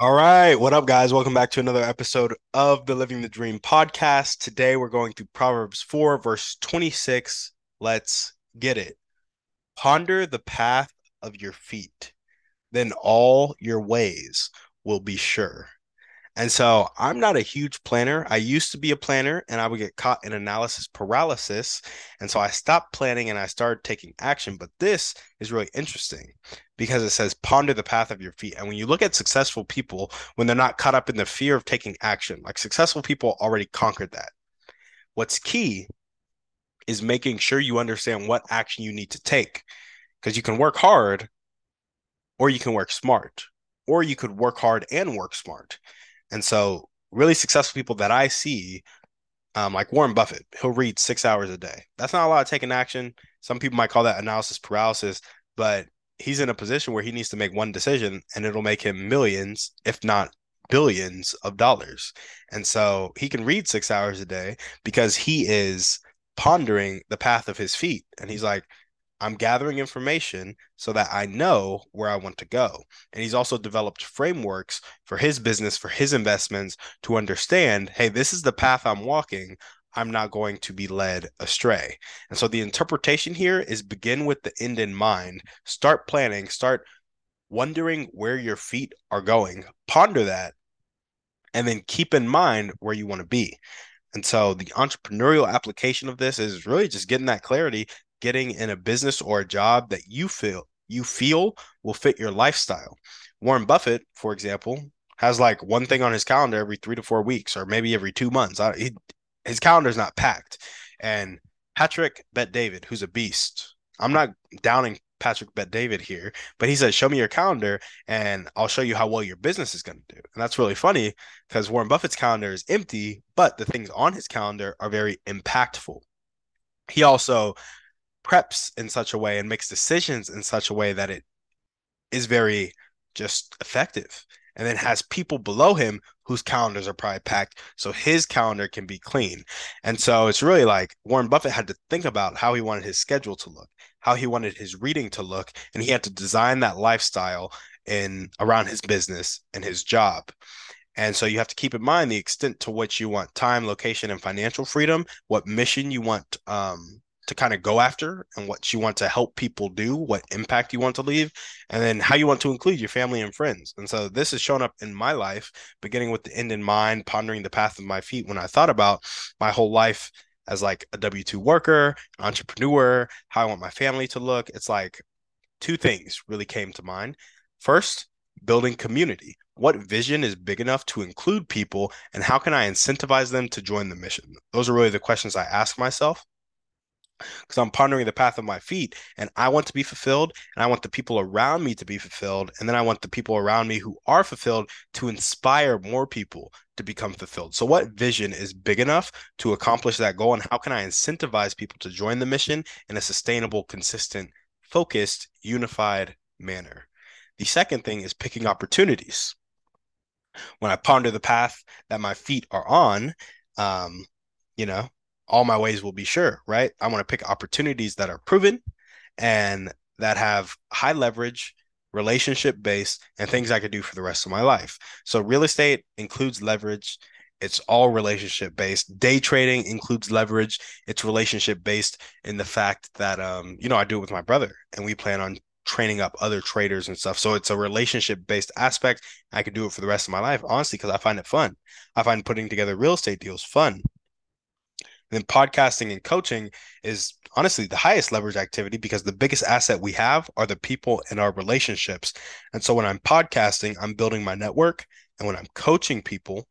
All right. What up, guys? Welcome back to another episode of the Living the Dream podcast. Today we're going through Proverbs 4, verse 26. Let's get it. Ponder the path of your feet, then all your ways will be sure. And so I'm not a huge planner. I used to be a planner and I would get caught in analysis paralysis. And so I stopped planning and I started taking action. But this is really interesting because it says ponder the path of your feet. And when you look at successful people, when they're not caught up in the fear of taking action, like successful people already conquered that. What's key is making sure you understand what action you need to take because you can work hard or you can work smart or you could work hard and work smart and so, really successful people that I see, um, like Warren Buffett, he'll read six hours a day. That's not a lot of taking action. Some people might call that analysis paralysis, but he's in a position where he needs to make one decision and it'll make him millions, if not billions of dollars. And so he can read six hours a day because he is pondering the path of his feet. And he's like, I'm gathering information so that I know where I want to go. And he's also developed frameworks for his business, for his investments to understand hey, this is the path I'm walking. I'm not going to be led astray. And so the interpretation here is begin with the end in mind, start planning, start wondering where your feet are going, ponder that, and then keep in mind where you want to be. And so the entrepreneurial application of this is really just getting that clarity, getting in a business or a job that you feel you feel will fit your lifestyle. Warren Buffett, for example, has like one thing on his calendar every three to four weeks, or maybe every two months. I, he, his calendar's not packed. And Patrick Bet David, who's a beast. I'm not downing Patrick Bet David here, but he said, "Show me your calendar, and I'll show you how well your business is going to do." And that's really funny because Warren Buffett's calendar is empty, but the things on his calendar are very impactful. He also preps in such a way and makes decisions in such a way that it is very just effective. And then has people below him whose calendars are probably packed so his calendar can be clean. And so it's really like warren buffett had to think about how he wanted his schedule to look how he wanted his reading to look and he had to design that lifestyle in around his business and his job. And so you have to keep in mind the extent to which you want time location and financial freedom what mission you want um, to kind of go after and what you want to help people do, what impact you want to leave, and then how you want to include your family and friends. And so this has shown up in my life, beginning with the end in mind, pondering the path of my feet when I thought about my whole life as like a W 2 worker, entrepreneur, how I want my family to look. It's like two things really came to mind. First, building community. What vision is big enough to include people, and how can I incentivize them to join the mission? Those are really the questions I ask myself because I'm pondering the path of my feet and I want to be fulfilled and I want the people around me to be fulfilled. And then I want the people around me who are fulfilled to inspire more people to become fulfilled. So, what vision is big enough to accomplish that goal? And how can I incentivize people to join the mission in a sustainable, consistent, focused, unified manner? The second thing is picking opportunities. When I ponder the path that my feet are on, um, you know, all my ways will be sure, right? I want to pick opportunities that are proven and that have high leverage, relationship based, and things I could do for the rest of my life. So, real estate includes leverage. It's all relationship based. Day trading includes leverage. It's relationship based in the fact that, um, you know, I do it with my brother and we plan on training up other traders and stuff. So it's a relationship based aspect. I could do it for the rest of my life, honestly, because I find it fun. I find putting together real estate deals fun. And then podcasting and coaching is honestly the highest leverage activity because the biggest asset we have are the people in our relationships. And so when I'm podcasting, I'm building my network. And when I'm coaching people,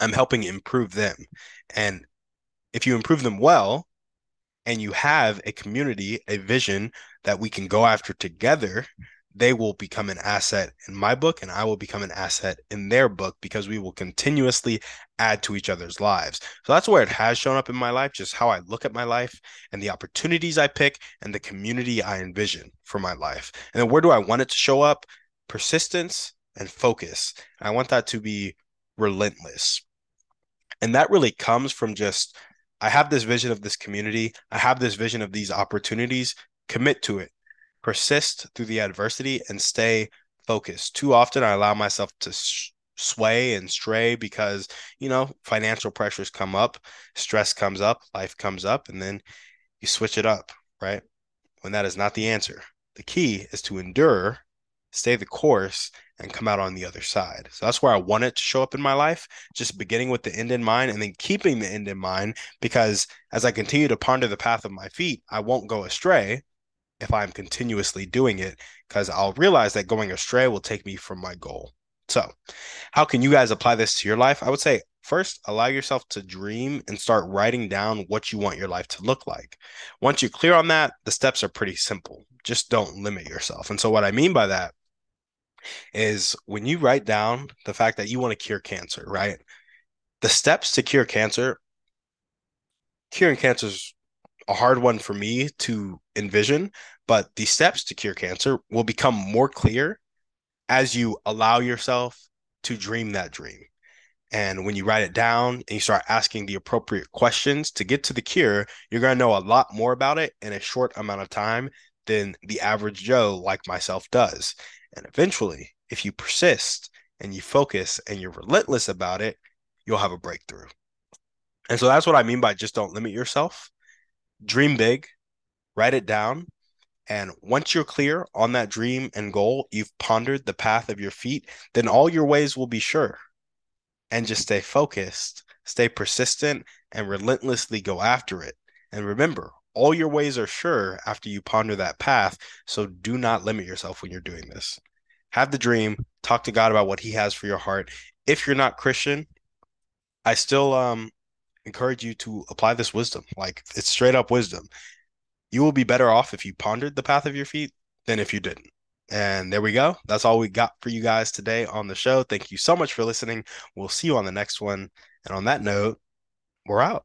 I'm helping improve them. And if you improve them well, and you have a community, a vision that we can go after together, they will become an asset in my book and I will become an asset in their book because we will continuously add to each other's lives. So that's where it has shown up in my life, just how I look at my life and the opportunities I pick and the community I envision for my life. And then where do I want it to show up? Persistence and focus. I want that to be relentless. And that really comes from just I have this vision of this community. I have this vision of these opportunities. Commit to it persist through the adversity and stay focused. Too often, I allow myself to sh- sway and stray because, you know, financial pressures come up, stress comes up, life comes up, and then you switch it up, right? When that is not the answer. The key is to endure, stay the course, and come out on the other side. So that's where I want it to show up in my life, just beginning with the end in mind and then keeping the end in mind because as I continue to ponder the path of my feet, I won't go astray if I'm continuously doing it because I'll realize that going astray will take me from my goal. So, how can you guys apply this to your life? I would say first, allow yourself to dream and start writing down what you want your life to look like. Once you're clear on that, the steps are pretty simple. Just don't limit yourself. And so, what I mean by that is when you write down the fact that you want to cure cancer, right? The steps to cure cancer, curing cancer is a hard one for me to envision, but the steps to cure cancer will become more clear as you allow yourself to dream that dream. And when you write it down and you start asking the appropriate questions to get to the cure, you're going to know a lot more about it in a short amount of time than the average Joe like myself does. And eventually, if you persist and you focus and you're relentless about it, you'll have a breakthrough. And so that's what I mean by just don't limit yourself dream big, write it down. And once you're clear on that dream and goal, you've pondered the path of your feet, then all your ways will be sure. And just stay focused, stay persistent, and relentlessly go after it. And remember, all your ways are sure after you ponder that path. So do not limit yourself when you're doing this. Have the dream, talk to God about what He has for your heart. If you're not Christian, I still um encourage you to apply this wisdom. Like it's straight up wisdom. You will be better off if you pondered the path of your feet than if you didn't. And there we go. That's all we got for you guys today on the show. Thank you so much for listening. We'll see you on the next one. And on that note, we're out.